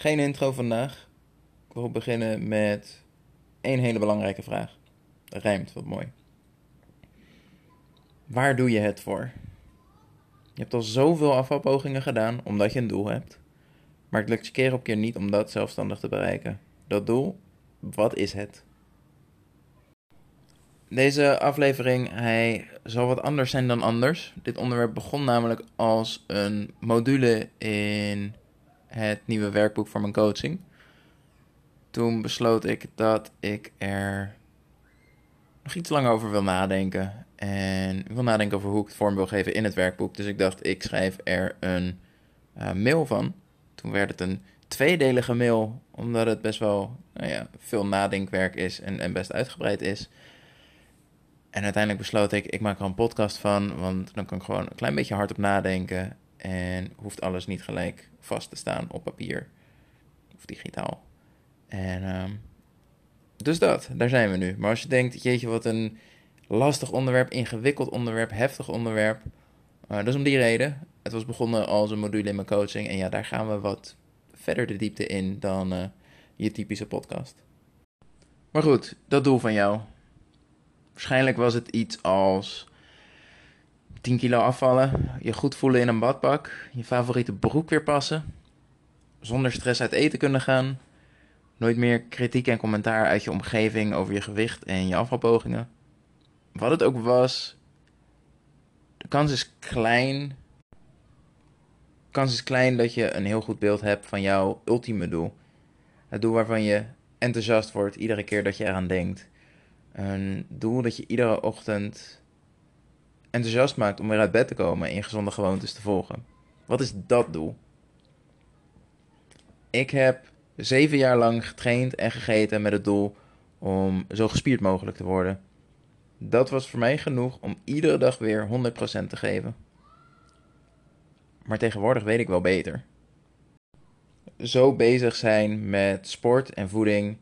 Geen intro vandaag. Ik wil beginnen met één hele belangrijke vraag. Rijmt, wat mooi. Waar doe je het voor? Je hebt al zoveel afvalpogingen gedaan omdat je een doel hebt. Maar het lukt je keer op keer niet om dat zelfstandig te bereiken. Dat doel, wat is het? Deze aflevering, hij zal wat anders zijn dan anders. Dit onderwerp begon namelijk als een module in het nieuwe werkboek voor mijn coaching. Toen besloot ik dat ik er nog iets langer over wil nadenken. En wil nadenken over hoe ik het vorm wil geven in het werkboek. Dus ik dacht, ik schrijf er een uh, mail van. Toen werd het een tweedelige mail, omdat het best wel nou ja, veel nadenkwerk is en, en best uitgebreid is. En uiteindelijk besloot ik, ik maak er een podcast van, want dan kan ik gewoon een klein beetje hardop nadenken. En hoeft alles niet gelijk vast te staan op papier of digitaal. En um, dus dat, daar zijn we nu. Maar als je denkt, jeetje, wat een lastig onderwerp, ingewikkeld onderwerp, heftig onderwerp. Uh, dat is om die reden. Het was begonnen als een module in mijn coaching. En ja, daar gaan we wat verder de diepte in dan uh, je typische podcast. Maar goed, dat doel van jou. Waarschijnlijk was het iets als 10 kilo afvallen, je goed voelen in een badpak, je favoriete broek weer passen, zonder stress uit eten kunnen gaan, nooit meer kritiek en commentaar uit je omgeving over je gewicht en je afvalpogingen. Wat het ook was, de kans is klein. De kans is klein dat je een heel goed beeld hebt van jouw ultieme doel. Het doel waarvan je enthousiast wordt iedere keer dat je eraan denkt. Een doel dat je iedere ochtend enthousiast maakt om weer uit bed te komen en gezonde gewoontes te volgen. Wat is dat doel? Ik heb zeven jaar lang getraind en gegeten met het doel om zo gespierd mogelijk te worden. Dat was voor mij genoeg om iedere dag weer 100% te geven. Maar tegenwoordig weet ik wel beter. Zo bezig zijn met sport en voeding.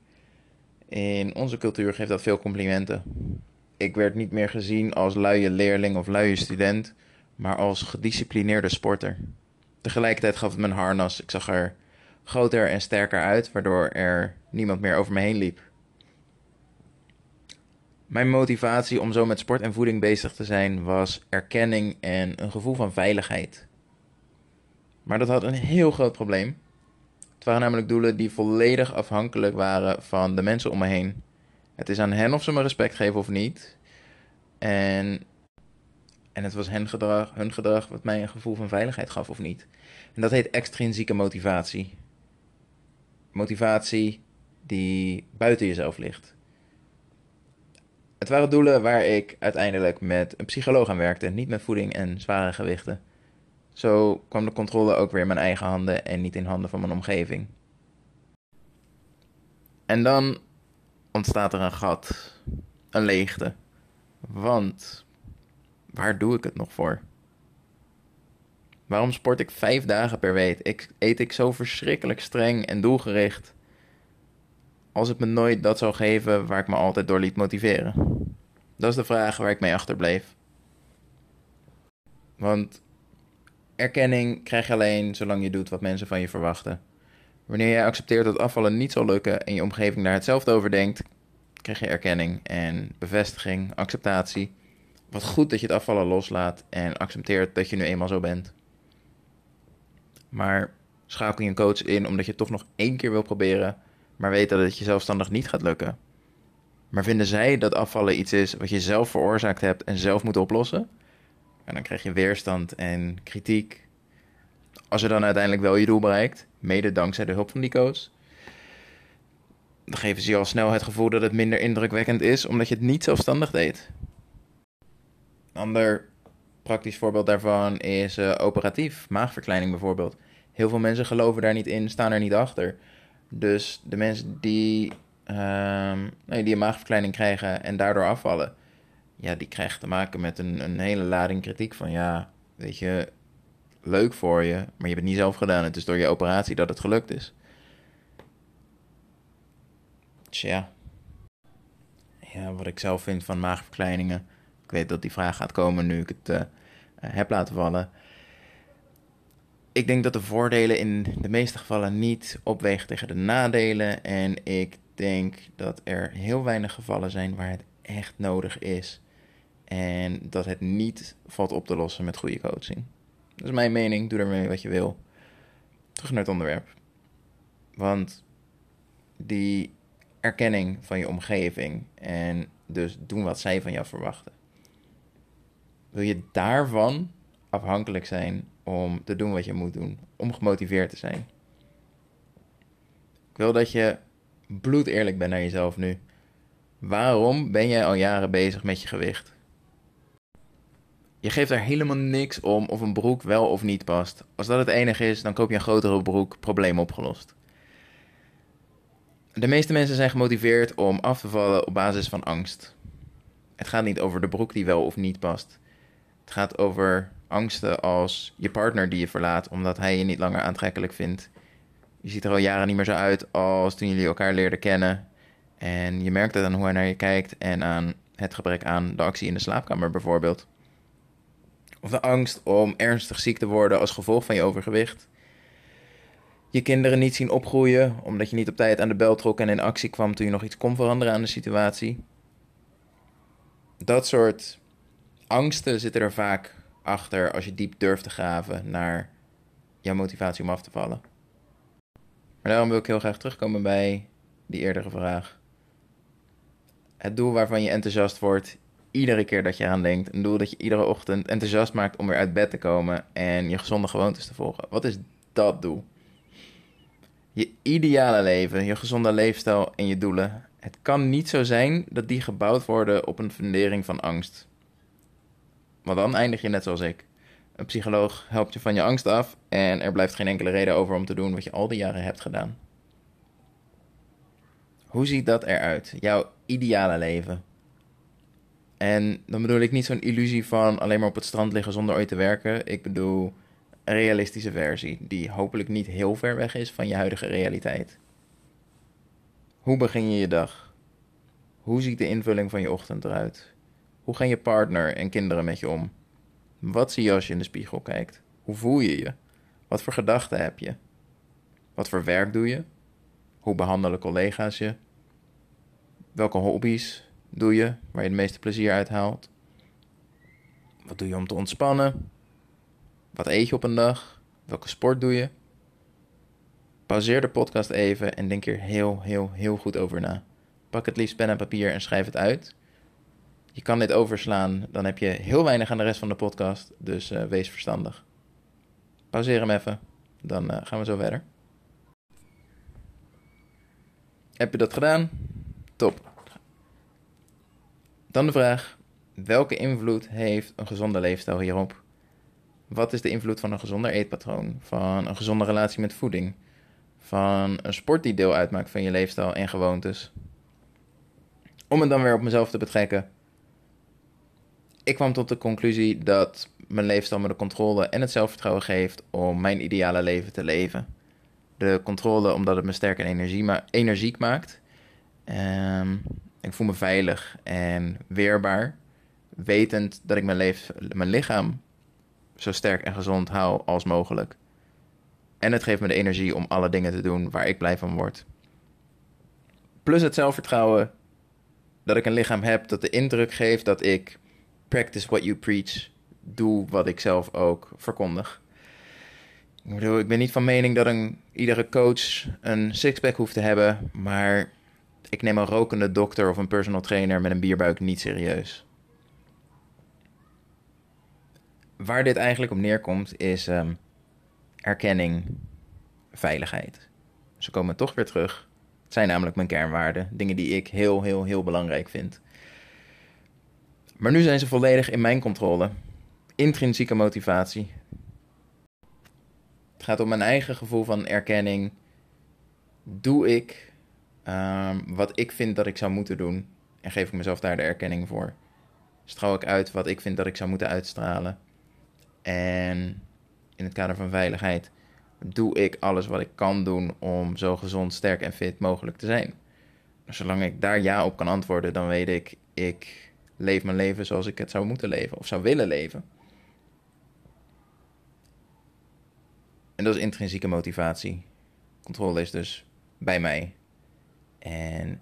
In onze cultuur geeft dat veel complimenten. Ik werd niet meer gezien als luie leerling of luie student, maar als gedisciplineerde sporter. Tegelijkertijd gaf het mijn harnas. Ik zag er groter en sterker uit, waardoor er niemand meer over me heen liep. Mijn motivatie om zo met sport en voeding bezig te zijn was erkenning en een gevoel van veiligheid. Maar dat had een heel groot probleem. Het waren namelijk doelen die volledig afhankelijk waren van de mensen om me heen. Het is aan hen of ze me respect geven of niet. En, en het was hen gedrag, hun gedrag wat mij een gevoel van veiligheid gaf of niet. En dat heet extrinsieke motivatie. Motivatie die buiten jezelf ligt. Het waren doelen waar ik uiteindelijk met een psycholoog aan werkte, niet met voeding en zware gewichten. Zo kwam de controle ook weer in mijn eigen handen en niet in handen van mijn omgeving. En dan ontstaat er een gat, een leegte. Want waar doe ik het nog voor? Waarom sport ik vijf dagen per week? Ik, eet ik zo verschrikkelijk streng en doelgericht? Als het me nooit dat zou geven waar ik me altijd door liet motiveren? Dat is de vraag waar ik mee achterbleef. Want erkenning krijg je alleen zolang je doet wat mensen van je verwachten. Wanneer jij accepteert dat afvallen niet zal lukken en je omgeving daar hetzelfde over denkt, krijg je erkenning en bevestiging, acceptatie. Wat goed dat je het afvallen loslaat en accepteert dat je nu eenmaal zo bent. Maar schakel je een coach in omdat je het toch nog één keer wil proberen, maar weet dat het je zelfstandig niet gaat lukken. Maar vinden zij dat afvallen iets is wat je zelf veroorzaakt hebt en zelf moet oplossen? En dan krijg je weerstand en kritiek. Als je dan uiteindelijk wel je doel bereikt, mede dankzij de hulp van die coach, dan geven ze je al snel het gevoel dat het minder indrukwekkend is, omdat je het niet zelfstandig deed. Een ander praktisch voorbeeld daarvan is uh, operatief, maagverkleining bijvoorbeeld. Heel veel mensen geloven daar niet in, staan er niet achter. Dus de mensen die, nee, die een maagverkleining krijgen en daardoor afvallen, ja, die krijgen te maken met een, een hele lading kritiek van ja, weet je, leuk voor je, maar je hebt het niet zelf gedaan. Het is door je operatie dat het gelukt is. Tja. Ja, wat ik zelf vind van maagverkleiningen. Ik weet dat die vraag gaat komen nu ik het uh, heb laten vallen. ik denk dat de voordelen in de meeste gevallen niet opwegen tegen de nadelen. En ik denk dat er heel weinig gevallen zijn waar het echt nodig is. En dat het niet valt op te lossen met goede coaching. Dat is mijn mening. Doe ermee wat je wil. Terug naar het onderwerp. Want die erkenning van je omgeving en dus doen wat zij van jou verwachten. Wil je daarvan afhankelijk zijn om te doen wat je moet doen, om gemotiveerd te zijn? Ik wil dat je bloed eerlijk bent naar jezelf nu. Waarom ben jij al jaren bezig met je gewicht? Je geeft er helemaal niks om of een broek wel of niet past. Als dat het enige is, dan koop je een grotere broek, probleem opgelost. De meeste mensen zijn gemotiveerd om af te vallen op basis van angst. Het gaat niet over de broek die wel of niet past. Het gaat over angsten als je partner die je verlaat omdat hij je niet langer aantrekkelijk vindt. Je ziet er al jaren niet meer zo uit als toen jullie elkaar leerden kennen. En je merkt het aan hoe hij naar je kijkt en aan het gebrek aan de actie in de slaapkamer bijvoorbeeld. Of de angst om ernstig ziek te worden als gevolg van je overgewicht. Je kinderen niet zien opgroeien omdat je niet op tijd aan de bel trok en in actie kwam toen je nog iets kon veranderen aan de situatie. Dat soort angsten zitten er vaak achter als je diep durft te graven naar jouw motivatie om af te vallen. Maar daarom wil ik heel graag terugkomen bij die eerdere vraag. Het doel waarvan je enthousiast wordt iedere keer dat je eraan denkt. Een doel dat je iedere ochtend enthousiast maakt om weer uit bed te komen en je gezonde gewoontes te volgen. Wat is dat doel? Je ideale leven, je gezonde leefstijl en je doelen. Het kan niet zo zijn dat die gebouwd worden op een fundering van angst. Want dan eindig je net zoals ik. Een psycholoog helpt je van je angst af en er blijft geen enkele reden over om te doen wat je al die jaren hebt gedaan. Hoe ziet dat eruit? Jouw ideale leven. En dan bedoel ik niet zo'n illusie van alleen maar op het strand liggen zonder ooit te werken. Ik bedoel een realistische versie die hopelijk niet heel ver weg is van je huidige realiteit. Hoe begin je je dag? Hoe ziet de invulling van je ochtend eruit? Hoe gaan je partner en kinderen met je om? Wat zie je als je in de spiegel kijkt? Hoe voel je je? Wat voor gedachten heb je? Wat voor werk doe je? Hoe behandelen collega's je? Welke hobby's doe je waar je het meeste plezier uit haalt? Wat doe je om te ontspannen? Wat eet je op een dag? Welke sport doe je? Pauzeer de podcast even en denk hier heel, heel, heel goed over na. Pak het liefst pen en papier en schrijf het uit. Je kan dit overslaan, dan heb je heel weinig aan de rest van de podcast, dus uh, wees verstandig. Pauzeer hem even, dan uh, gaan we zo verder. Heb je dat gedaan? Top. Dan de vraag: welke invloed heeft een gezonde leefstijl hierop? Wat is de invloed van een gezonder eetpatroon, van een gezonde relatie met voeding, van een sport die deel uitmaakt van je leefstijl en gewoontes? Om het dan weer op mezelf te betrekken. Ik kwam tot de conclusie dat mijn leefstijl me de controle en het zelfvertrouwen geeft om mijn ideale leven te leven. De controle omdat het me sterk en energie energiek maakt. Um, ik voel me veilig en weerbaar, wetend dat ik mijn, mijn lichaam zo sterk en gezond hou als mogelijk. En het geeft me de energie om alle dingen te doen waar ik blij van word. Plus het zelfvertrouwen dat ik een lichaam heb dat de indruk geeft dat ik practice what you preach, doe wat ik zelf ook verkondig. Ik bedoel, ik ben niet van mening dat een, iedere coach een sixpack hoeft te hebben, maar ik neem een rokende dokter of een personal trainer met een bierbuik niet serieus. Waar dit eigenlijk op neerkomt is um, erkenning, veiligheid. Ze komen toch weer terug. Het zijn namelijk mijn kernwaarden, dingen die ik heel, heel, heel belangrijk vind. Maar nu zijn ze volledig in mijn controle. Intrinsieke motivatie. Het gaat om mijn eigen gevoel van erkenning. Doe ik Ehm, wat ik vind dat ik zou moeten doen. En geef ik mezelf daar de erkenning voor. Straal ik uit wat ik vind dat ik zou moeten uitstralen. En in het kader van veiligheid doe ik alles wat ik kan doen om zo gezond, sterk en fit mogelijk te zijn. Zolang ik daar ja op kan antwoorden, dan weet ik, ik leef mijn leven zoals ik het zou moeten leven of zou willen leven. En dat is intrinsieke motivatie. Controle is dus bij mij. En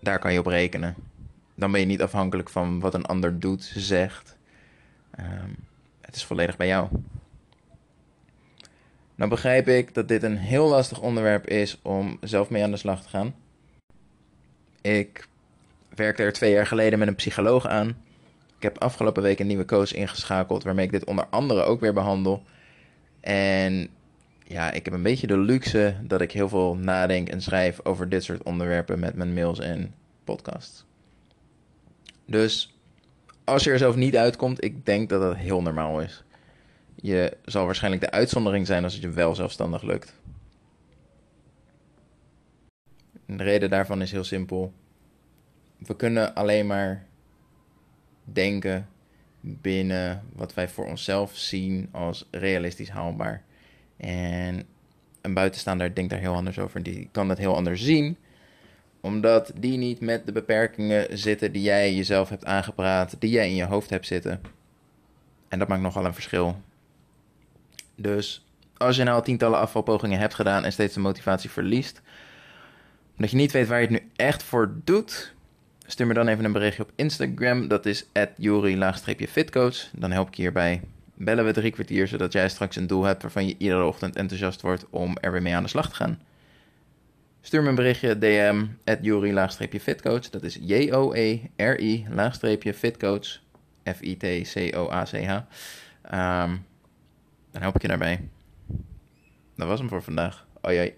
daar kan je op rekenen. Dan ben je niet afhankelijk van wat een ander doet, zegt. Um, het is volledig bij jou. Nou begrijp ik dat dit een heel lastig onderwerp is om zelf mee aan de slag te gaan. Ik werkte er twee jaar geleden met een psycholoog aan. Ik heb afgelopen week een nieuwe coach ingeschakeld waarmee ik dit onder andere ook weer behandel. En ja, ik heb een beetje de luxe dat ik heel veel nadenk en schrijf over dit soort onderwerpen met mijn mails en podcasts. Dus als je er zelf niet uitkomt, ik denk dat dat heel normaal is. Je zal waarschijnlijk de uitzondering zijn als het je wel zelfstandig lukt. de reden daarvan is heel simpel. We kunnen alleen maar denken binnen wat wij voor onszelf zien als realistisch haalbaar. En een buitenstaander denkt daar heel anders over. Die kan dat heel anders zien omdat die niet met de beperkingen zitten die jij jezelf hebt aangepraat, die jij in je hoofd hebt zitten. En dat maakt nogal een verschil. Dus als je nou al tientallen afvalpogingen hebt gedaan en steeds de motivatie verliest, omdat je niet weet waar je het nu echt voor doet, stuur me dan even een berichtje op Instagram. Dat is @juri-fitcoach. Dan help ik je hierbij. Bellen we drie kwartier, zodat jij straks een doel hebt waarvan je iedere ochtend enthousiast wordt om er weer mee aan de slag te gaan. Stuur me een berichtje DM at Jori-fitcoach. Dat is J-O-E-R-I-fitcoach. F-I-T-C-O-A-C-H. Um, dan help ik je daarbij. Dat was hem voor vandaag. Oi.